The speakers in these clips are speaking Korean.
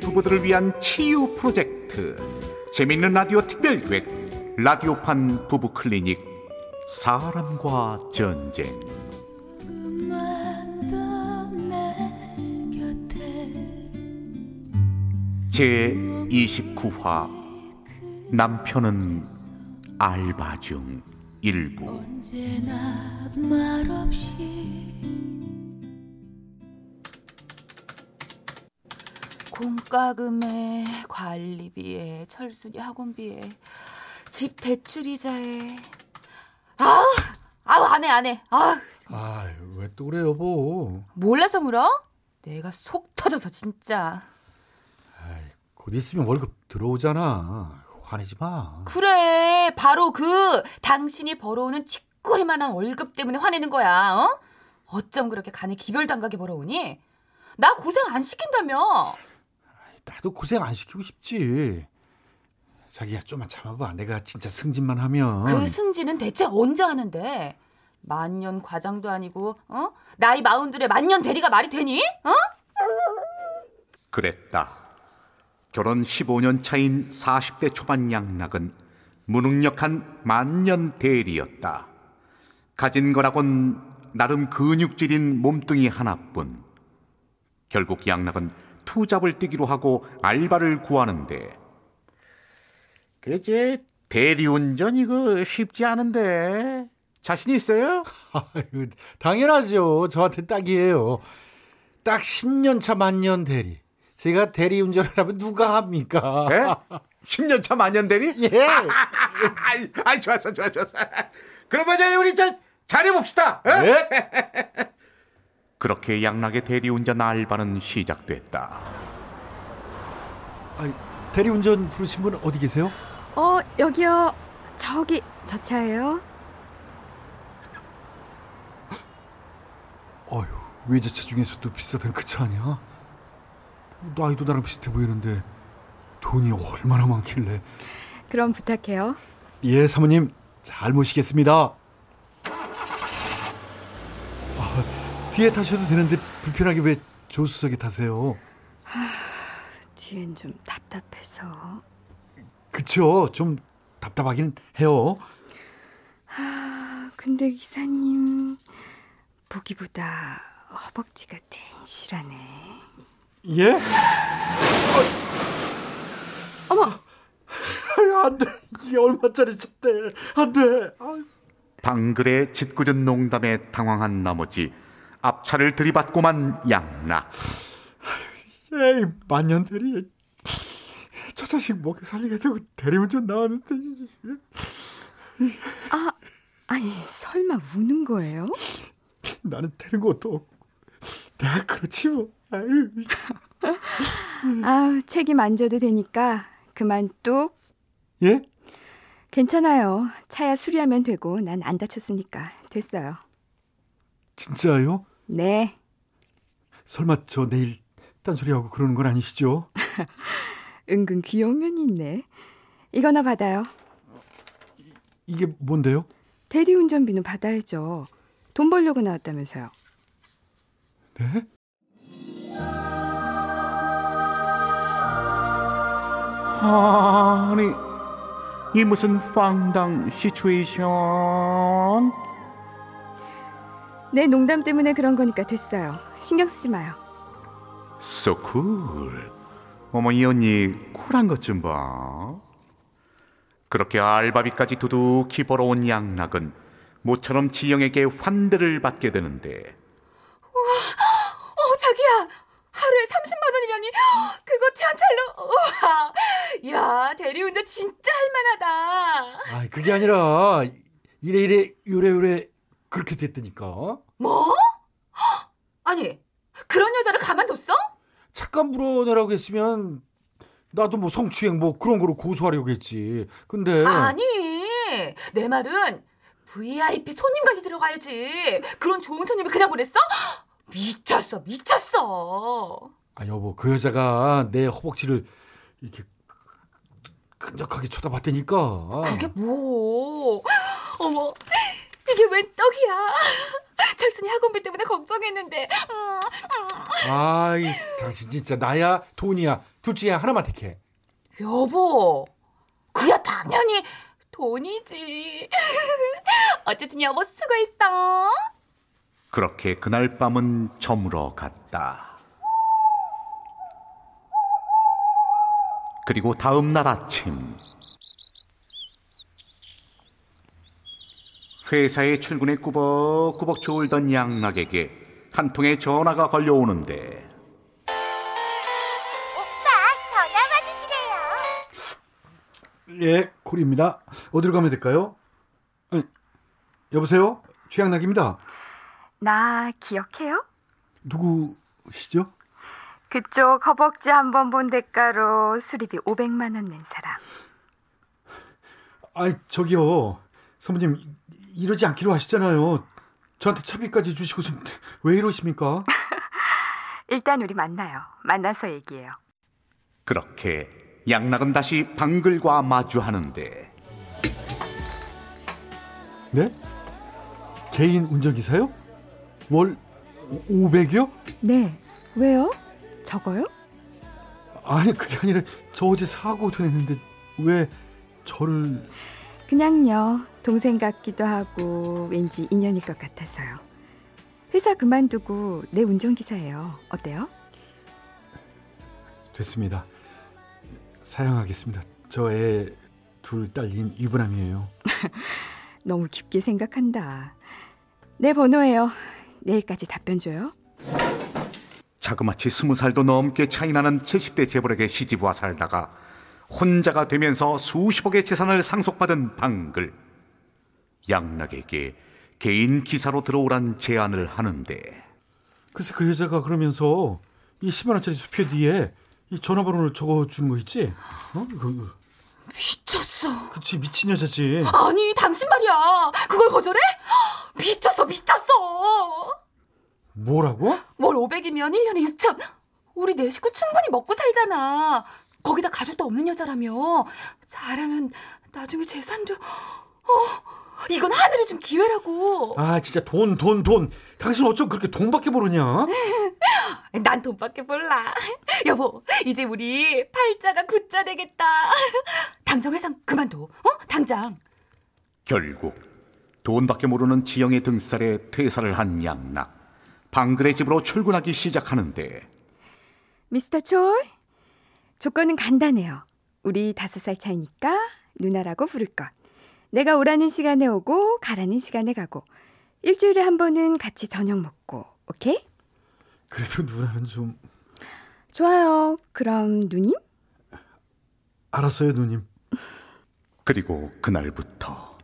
부부들을 위한 치유 프로젝트. 재밌는 라디오 특별기획 라디오판 부부 클리닉 사람과 전쟁. 제 29화 남편은 알바 중 일부 공과금에 관리비에 철수리 학원비에 집 대출 이자에. 아우 아우 안해 안해. 아 아왜 또 그래 여보? 몰라서 물어? 내가 속 터져서 진짜. 아이, 곧 있으면 월급 들어오잖아. 화내지 마. 그래 바로 그 당신이 벌어오는 치꼬리만한 월급 때문에 화내는 거야 어? 어쩜 그렇게 간에 기별당하게 벌어오니? 나 고생 안 시킨다며 나도 고생 안 시키고 싶지 자기야 좀만 참아봐 내가 진짜 승진만 하면 그 승진은 대체 언제 하는데 만년 과장도 아니고 어? 나이 마흔둘에 만년 대리가 말이 되니? 어? 그랬다. 결혼 15년 차인 40대 초반 양락은 무능력한 만년 대리였다. 가진 거라곤 나름 근육질인 몸뚱이 하나뿐. 결국 양락은 투잡을 뛰기로 하고 알바를 구하는데 그제 대리운전 이거 쉽지 않은데 자신 있어요? 아유, 당연하죠 저한테 딱이에요 딱 10년 차 만년 대리 제가 대리 운전을 하면 누가 합니까 예? 10년 차 만년 대리? 예. 아이, 아이 좋았어 좋았어 좋았어. 그러면 이제 우리 저 잘해봅시다. 어? 예? 그렇게 양락의 대리운전 알바는 시작됐다. 아이, 대리 운전 부르신 분 어디 계세요? 어, 여기요. 저기 저 차예요. 어휴 외제차 중에서도 비싸던 그 차 아니야? 나이도 나랑 비슷해 보이는데 돈이 얼마나 많길래 그럼 부탁해요. 예 사모님 잘 모시겠습니다 아, 뒤에 타셔도 되는데 불편하게 왜 조수석에 타세요? 뒤엔 좀 답답해서. 그쵸. 좀 답답하긴 해요. 아, 근데 기사님 보기보다 허벅지가 튼실하네. 예? 어머, 아유 안돼. 이게 얼마짜리 차대. 안 돼. 방글의 짓궂은 농담에 당황한 나머지 앞차를 들이받고만 양락. 에이 만년 대리 저 자식 먹여 살리겠다고 대리운전 나왔는데 아, 아니 설마 우는 거예요? 나는 되는 것도 없고 내가 그렇지 뭐 아유 아, 책임 안 져도 되니까 그만 뚝. 예? 괜찮아요. 차야 수리하면 되고 난 안 다쳤으니까 됐어요. 진짜요? 네. 설마 저 내일 딴소리하고 그러는 건 아니시죠? 은근 귀여운 면이 있네. 이거나 받아요. 이게 뭔데요? 대리운전비는 받아야죠. 돈 벌려고 나왔다면서요. 네? 아니, 이 무슨 황당 시츄에이션? 내 농담 때문에 그런 거니까 됐어요. 신경 쓰지 마요. So cool. 어머 이 언니 쿨한 것 좀 봐. 그렇게 알바비까지 두둑히 벌어온 양락은 모처럼 지영에게 환대를 받게 되는데 어 자기야 하루에 30만 원이라니 그거 찬찰로 우와 야 대리운전 진짜 할 만하다 아 그게 아니라 이래 이래 요래 요래 그렇게 됐다니까. 뭐? 아니 그런 여자를 가만뒀어? 잠깐 물어내라고 했으면 나도 뭐 성추행 뭐 그런 거로 고소하려고 했지. 근데 아니 내 말은 VIP 손님 관리 들어가야지. 그런 좋은 손님을 그냥 보냈어? 미쳤어 미쳤어. 아 여보 그 여자가 내 허벅지를 이렇게 끈적하게 쳐다봤다니까. 그게 뭐? 어머 이게 웬 떡이야 철순이 학원비 때문에 걱정했는데 음, 아이 당신 진짜 나야 돈이야 둘 중에 하나만 택해. 여보, 그야 당연히 돈이지. 어쨌든 여보 수고했어. 그렇게 그날 밤은 저물어 갔다. 그리고 다음 날 아침 회사에 출근해 꾸벅꾸벅 졸던 양락에게 한 통의 전화가 걸려오는데 예, 콜입니다. 어디로 가면 될까요? 아니, 여보세요? 최양락입니다. 나 기억해요? 누구시죠? 그쪽 허벅지 한 번 본 대가로 수리비 500만 원 낸 사람. 아이, 저기요. 사모님, 이러지 않기로 하셨잖아요. 저한테 차비까지 주시고서 왜 이러십니까? 일단 우리 만나요. 만나서 얘기해요. 그렇게 양락은 다시 방글과 마주하는데 네? 개인 운전기사요? 월 500이요? 네. 왜요? 적어요? 아니, 그게 아니라 저 어제 사고 도 냈는데 왜 저를... 그냥요. 동생 같기도 하고 왠지 인연일 것 같아서요. 회사 그만두고 내 운전기사예요. 어때요? 됐습니다. 사양하겠습니다. 저 애 둘 딸린 유부남이에요. 너무 깊게 생각한다. 내 번호예요. 내일까지 답변 줘요. 자그마치 스무 살도 넘게 차이 나는 70대 재벌에게 시집와 살다가 혼자가 되면서 수십억의 재산을 상속받은 방글 양락에게 개인 기사로 들어오란 제안을 하는데 글쎄 그 여자가 그러면서 이 10만 원짜리 수표 뒤에 이 전화번호를 적어주는 거 있지? 어? 그, 미쳤어. 그치 미친 여자지. 아니, 당신 말이야. 그걸 거절해? 미쳤어, 미쳤어. 뭐라고? 월 500이면 1년에 6천. 우리 네 식구 충분히 먹고 살잖아. 거기다 가족도 없는 여자라며. 잘하면 나중에 재산도. 어, 이건 하늘이 준 기회라고. 아 진짜 돈 돈 돈. 당신 어쩜 그렇게 돈밖에 모르냐? 난 돈밖에 몰라. 여보, 이제 우리 팔자가 굿자 되겠다. 당장 회사 그만둬. 어? 당장. 결국 돈밖에 모르는 지영의 등살에 퇴사를 한 양락 방글의 집으로 출근하기 시작하는데 미스터 초이. 조건은 간단해요. 우리 다섯 살 차이니까 누나라고 부를 것. 내가 오라는 시간에 오고 가라는 시간에 가고 일주일에 한 번은 같이 저녁 먹고. 오케이? 그래도 누나는 좀 좋아요. 그럼 누님? 알았어요 누님. 그리고 그날부터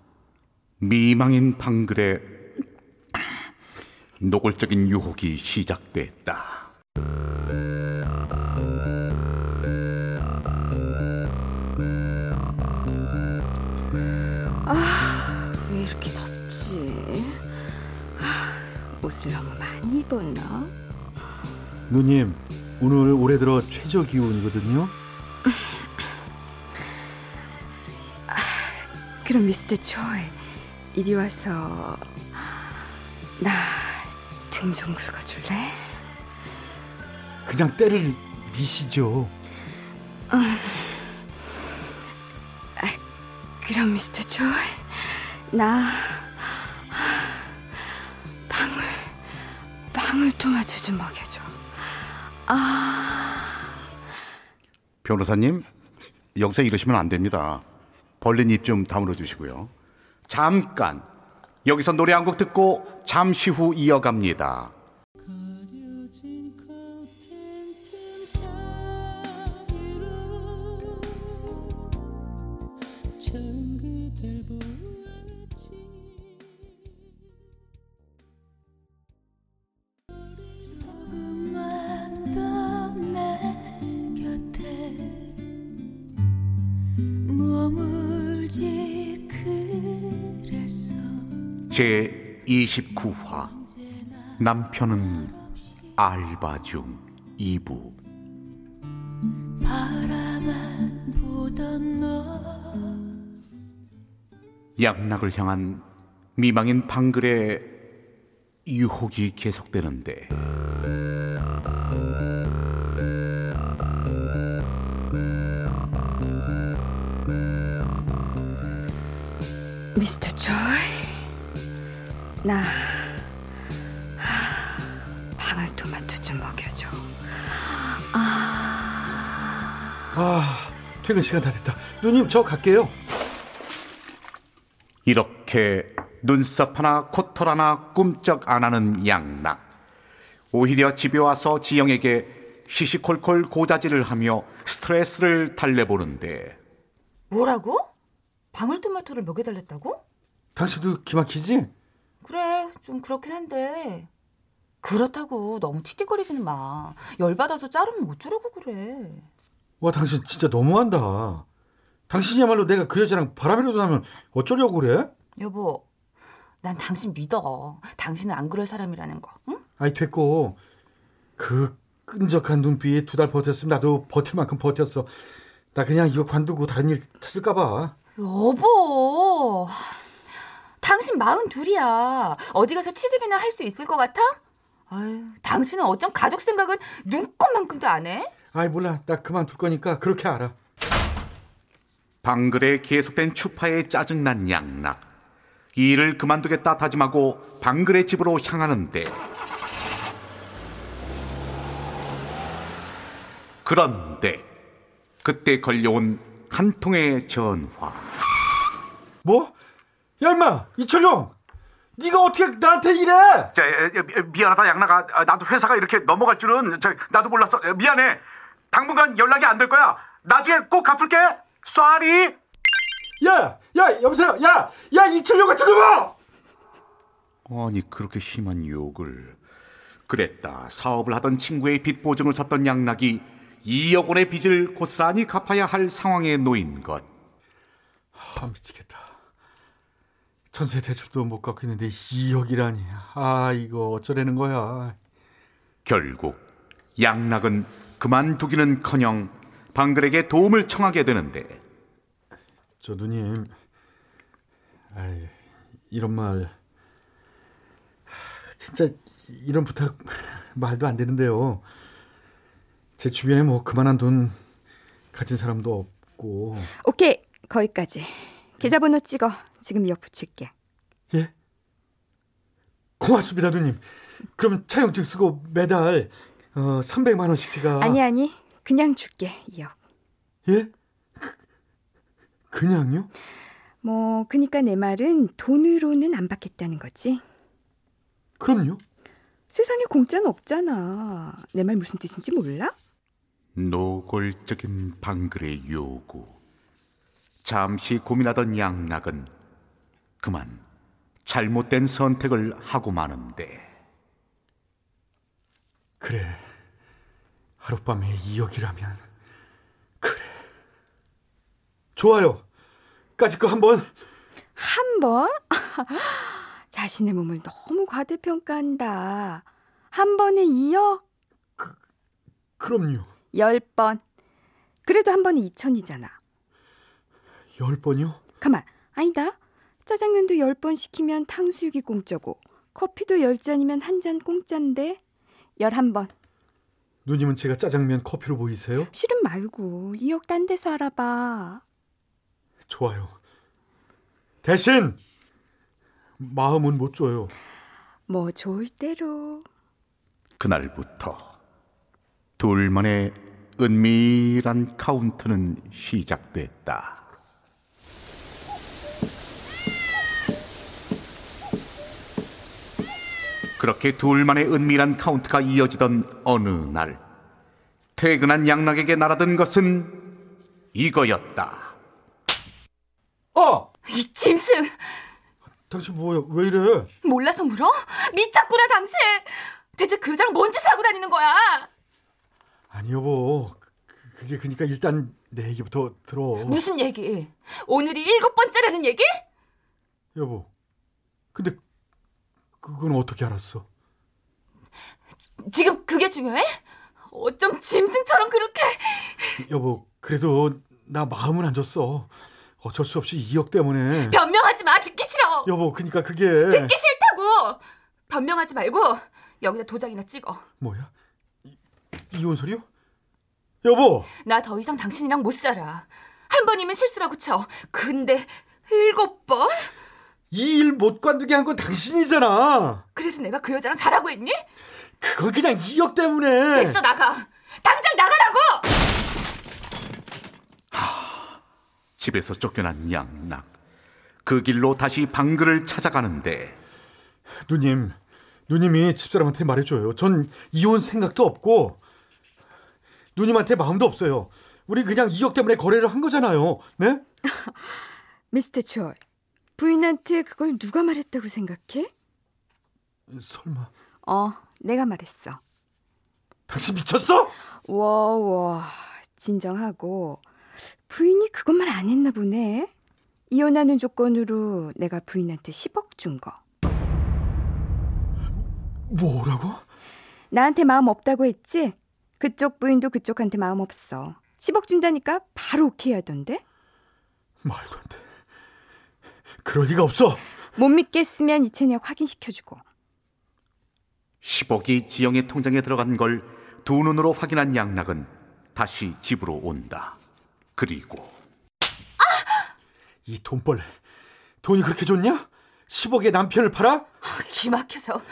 미망인 방글의 노골적인 유혹이 시작됐다. 옷을 너무 많이 입었나? 누님 오늘 올해 들어 최저 기온이거든요. 그럼 미스터 초이 이리 와서 나 등 좀 긁어줄래? 그냥 때를 미시죠. 그럼 미스터 초이 나 방울토마토 좀 먹여줘. 아 변호사님, 여기서 이러시면 안 됩니다. 벌린 입 좀 다물어 주시고요. 잠깐 여기서 노래 한 곡 듣고 잠시 후 이어갑니다. 제 29화 남편은 알바 중 2부. 양락을 향한 미망인 방글의 유혹이 계속되는데. 미스터 조이? 나 하, 방울토마토 좀 먹여줘. 아, 아, 퇴근 시간 다 됐다. 누님, 저 갈게요. 이렇게 눈썹 하나 코털 하나 꿈쩍 안 하는 양락. 오히려 집에 와서 지영에게 시시콜콜 고자질을 하며 스트레스를 달래보는데 뭐라고? 방울토마토를 먹여달랬다고? 당신도 기막히지? 그래, 좀 그렇긴 한데. 그렇다고 너무 티티거리지는 마. 열받아서 자르면 어쩌려고 그래. 와, 당신 진짜 너무한다. 당신이야말로 내가 그 여자랑 바람이라도 나면 어쩌려고 그래? 여보, 난 당신 믿어. 당신은 안 그럴 사람이라는 거. 응? 아이, 됐고. 그 끈적한 눈빛 두 달 버텼으면 나도 버틸 만큼 버텼어. 나 그냥 이거 관두고 다른 일 찾을까봐. 여보, 당신 마흔 둘이야. 어디 가서 취직이나 할 수 있을 것 같아? 아유, 당신은 어쩜 가족 생각은 눈꼽만큼도 안 해? 아이, 몰라. 나 그만둘 거니까 그렇게 알아. 방글에 계속된 추파에 짜증난 양락. 이 일을 그만두겠다 다짐하고 방글의 집으로 향하는데 그런데 그때 걸려온 한 통의 전화. 뭐? 야, 임마! 이철용! 네가 어떻게 나한테 이래? 자, 미안하다 양락아. 아, 나도 회사가 이렇게 넘어갈 줄은 저, 나도 몰랐어. 미안해. 당분간 연락이 안 될 거야. 나중에 꼭 갚을게. 쏘리. 야! 야, 여보세요! 야! 야, 이철용 같은 놈아! 아니 그렇게 심한 욕을 그랬다 사업을 하던 친구의 빚 보증을 섰던 양락이 2억 원의 빚을 고스란히 갚아야 할 상황에 놓인 것 아, 미치겠다. 전세 대출도 못 갚고 있는데 2억이라니. 아, 이거 어쩌라는 거야. 결국 양락은 그만두기는커녕 방글에게 도움을 청하게 되는데 저 누님, 아이, 이런 말, 하, 진짜 이런 부탁 말도 안 되는데요. 제 주변에 뭐 그만한 돈 가진 사람도 없고, 오케이, 거기까지. 계좌번호 찍어. 지금 이어 붙일게. 예? 고맙습니다, 누님. 그럼 차용증 쓰고 매달 어, 300만 원씩 제가 아니 아니, 그냥 줄게. 이어. 예? 그, 그냥요? 뭐, 그니까 내 말은 돈으로는 안 받겠다는 거지. 그럼요. 세상에 공짜는 없잖아. 내 말 무슨 뜻인지 몰라? 노골적인 방글의 요구 잠시 고민하던 양락은 그만 잘못된 선택을 하고 마는데 그래. 하룻밤에 2억이라면 그래. 좋아요. 까짓 거 한번 한 번? 자신의 몸을 너무 과대평가한다. 한 번에 이어? 그럼요. 열 번. 그래도 한 번에 2천이잖아. 열 번이요? 가만, 아니다. 짜장면도 열 번 시키면 탕수육이 공짜고, 커피도 열 잔이면 한 잔 공짜인데, 열한 번. 누님은 제가 짜장면 커피로 보이세요? 실은 말고, 2억 딴 데서 알아봐. 좋아요. 대신 마음은 못 줘요. 뭐 좋을 대로. 그날부터 둘만의 은밀한 카운트는 시작됐다. 그렇게 둘만의 은밀한 카운트가 이어지던 어느 날 퇴근한 양락에게 날아든 것은 이거였다. 아! 이 짐승! 당신 뭐야? 왜 이래? 몰라서 물어? 미쳤구나, 당신! 대체 그 여자랑 뭔 짓을 하고 다니는 거야? 아니 여보. 그- 그게 그니까 일단 내 얘기부터 들어. 무슨 얘기? 오늘이 일곱 번째라는 얘기? 여보. 근데 그건 어떻게 알았어? 지금 그게 중요해? 어쩜 짐승처럼 그렇게 여보, 그래도 나 마음을 안 줬어. 어쩔 수 없이 2억 때문에. 변명하지 마 듣기 싫어 여보, 그니까 그게 듣기 싫다고 변명하지 말고 여기다 도장이나 찍어 뭐야? 이, 이혼 소리요? 여보, 나 더 이상 당신이랑 못 살아 한 번이면 실수라고 쳐 근데 일곱 번? 이 일 못 관두게 한 건 당신이잖아. 그래서 내가 그 여자랑 자라고 했니? 그건 그냥 이역 때문에. 됐어 나가. 당장 나가라고. 집에서 쫓겨난 양락. 그 길로 다시 방글을 찾아가는데 누님, 누님이 집사람한테 말해줘요. 전 이혼 생각도 없고 누님한테 마음도 없어요. 우리 그냥 이역 때문에 거래를 한 거잖아요. 네? 미스터 초이, 부인한테 그걸 누가 말했다고 생각해? 설마 어, 내가 말했어. 당신 미쳤어? 워워, 진정하고 부인이 그것만 안 했나 보네. 이혼하는 조건으로 내가 부인한테 10억 준 거. 뭐라고? 나한테 마음 없다고 했지? 그쪽 부인도 그쪽한테 마음 없어. 10억 준다니까 바로 오케이 하던데? 말도 안 돼. 그럴 리가 없어. 못 믿겠으면 이체력 확인시켜주고. 10억이 지영의 통장에 들어간 걸 두 눈으로 확인한 양락은 다시 집으로 온다. 그리고 이 돈벌레. 돈이 그렇게 좋냐? 10억에 남편을 팔아? 기막혀서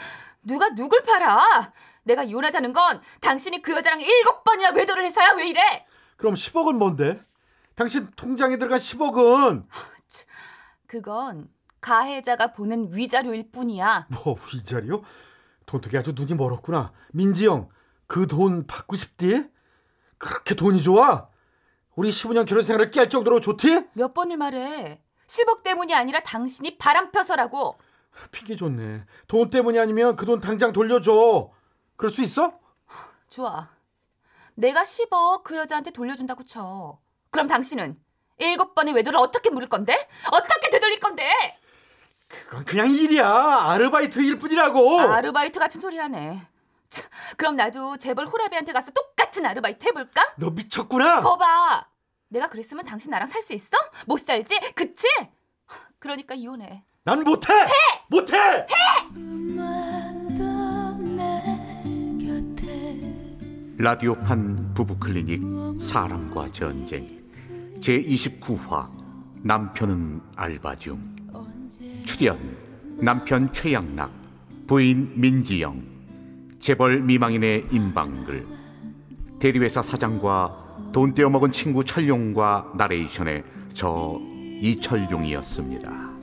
누가 누굴 팔아? 내가 이혼하자는 건 당신이 그 여자랑 일곱 번이나 외도를 해서야 왜 이래? 그럼 10억은 뭔데? 당신 통장에 들어간 10억은 그건 가해자가 보낸 위자료일 뿐이야. 뭐 위자료? 돈독이 아주 눈이 멀었구나. 민지영, 그 돈 받고 싶디? 그렇게 돈이 좋아? 우리 15년 결혼 생활을 깨할 정도로 좋디? 몇 번을 말해. 10억 때문이 아니라 당신이 바람 펴서라고. 핑계 좋네. 돈 때문이 아니면 그 돈 당장 돌려줘. 그럴 수 있어? 좋아. 내가 10억 그 여자한테 돌려준다고 쳐. 그럼 당신은 일곱 번의 외도를 어떻게 물을 건데? 어떻게 되돌릴 건데? 그건 그냥 일이야. 아르바이트 일 뿐이라고. 아르바이트 같은 소리 하네. 참, 그럼 나도 재벌 호라비한테 가서 똑같은 아르바이트 해볼까? 너 미쳤구나. 거봐. 내가 그랬으면 당신 나랑 살 수 있어? 못 살지? 그치? 그러니까 이혼해. 난 못해. 못해. 그만둬 내 곁에 라디오판 부부 클리닉 사랑과 전쟁 제29화 남편은 알바 중 출연 남편 최양락 부인 민지영 재벌 미망인의 임방글 대리회사 사장과 돈 떼어먹은 친구 철용과 나레이션의 저 이철용이었습니다.